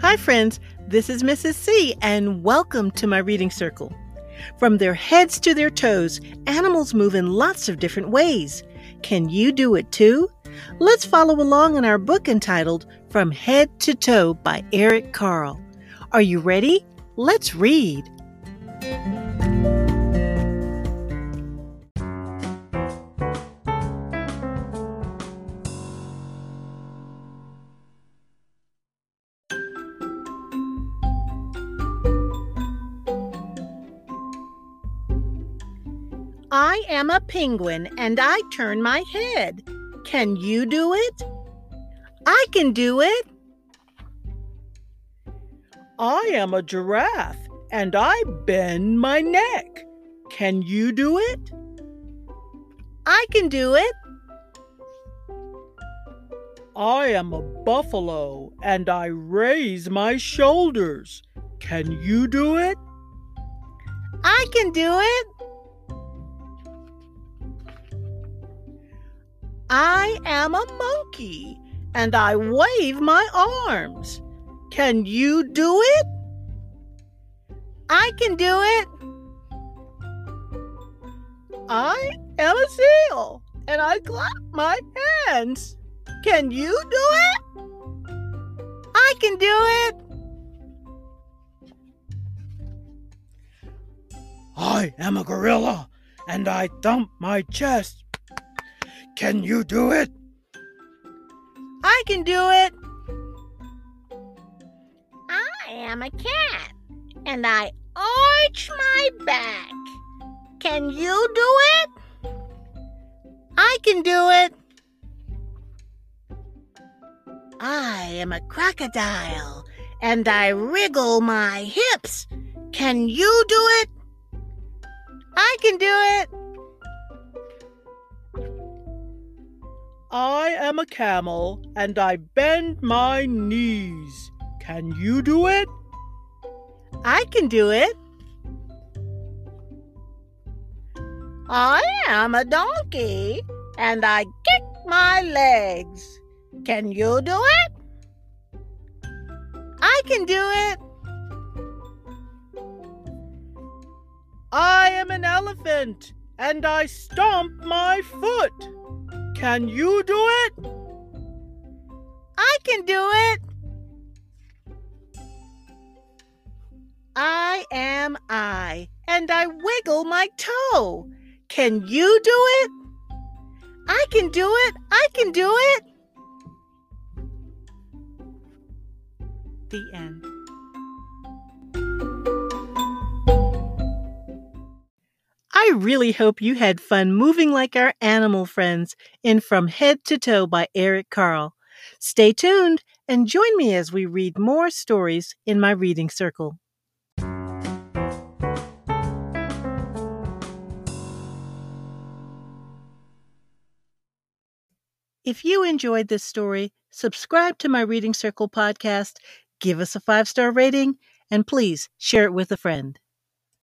Hi, friends. This is Mrs. C, and welcome to my reading circle. From their heads to their toes, animals move in lots of different ways. Can you do it too? Let's follow along in our book entitled From Head to Toe by Eric Carle. Are you ready? Let's read. I am a penguin and I turn my head. Can you do it? I can do it. I am a giraffe and I bend my neck. Can you do it? I can do it. I am a buffalo and I raise my shoulders. Can you do it? I can do it. I am a monkey and I wave my arms. Can you do it? I can do it. I am a seal and I clap my hands. Can you do it? I can do it. I am a gorilla and I thump my chest. Can you do it? I can do it. I am a cat and I arch my back. Can you do it? I can do it. I am a crocodile and I wriggle my hips. Can you do it? I can do it. I am a camel and I bend my knees. Can you do it? I can do it. I am a donkey and I kick my legs. Can you do it? I can do it. I am an elephant and I stomp my foot. Can you do it? I can do it. I am I, and I wiggle my toe. Can you do it? I can do it. I can do it. The end. I really hope you had fun moving like our animal friends in From Head to Toe by Eric Carle. Stay tuned and join me as we read more stories in my reading circle. If you enjoyed this story, subscribe to my Reading Circle podcast, give us a five star rating, and please share it with a friend.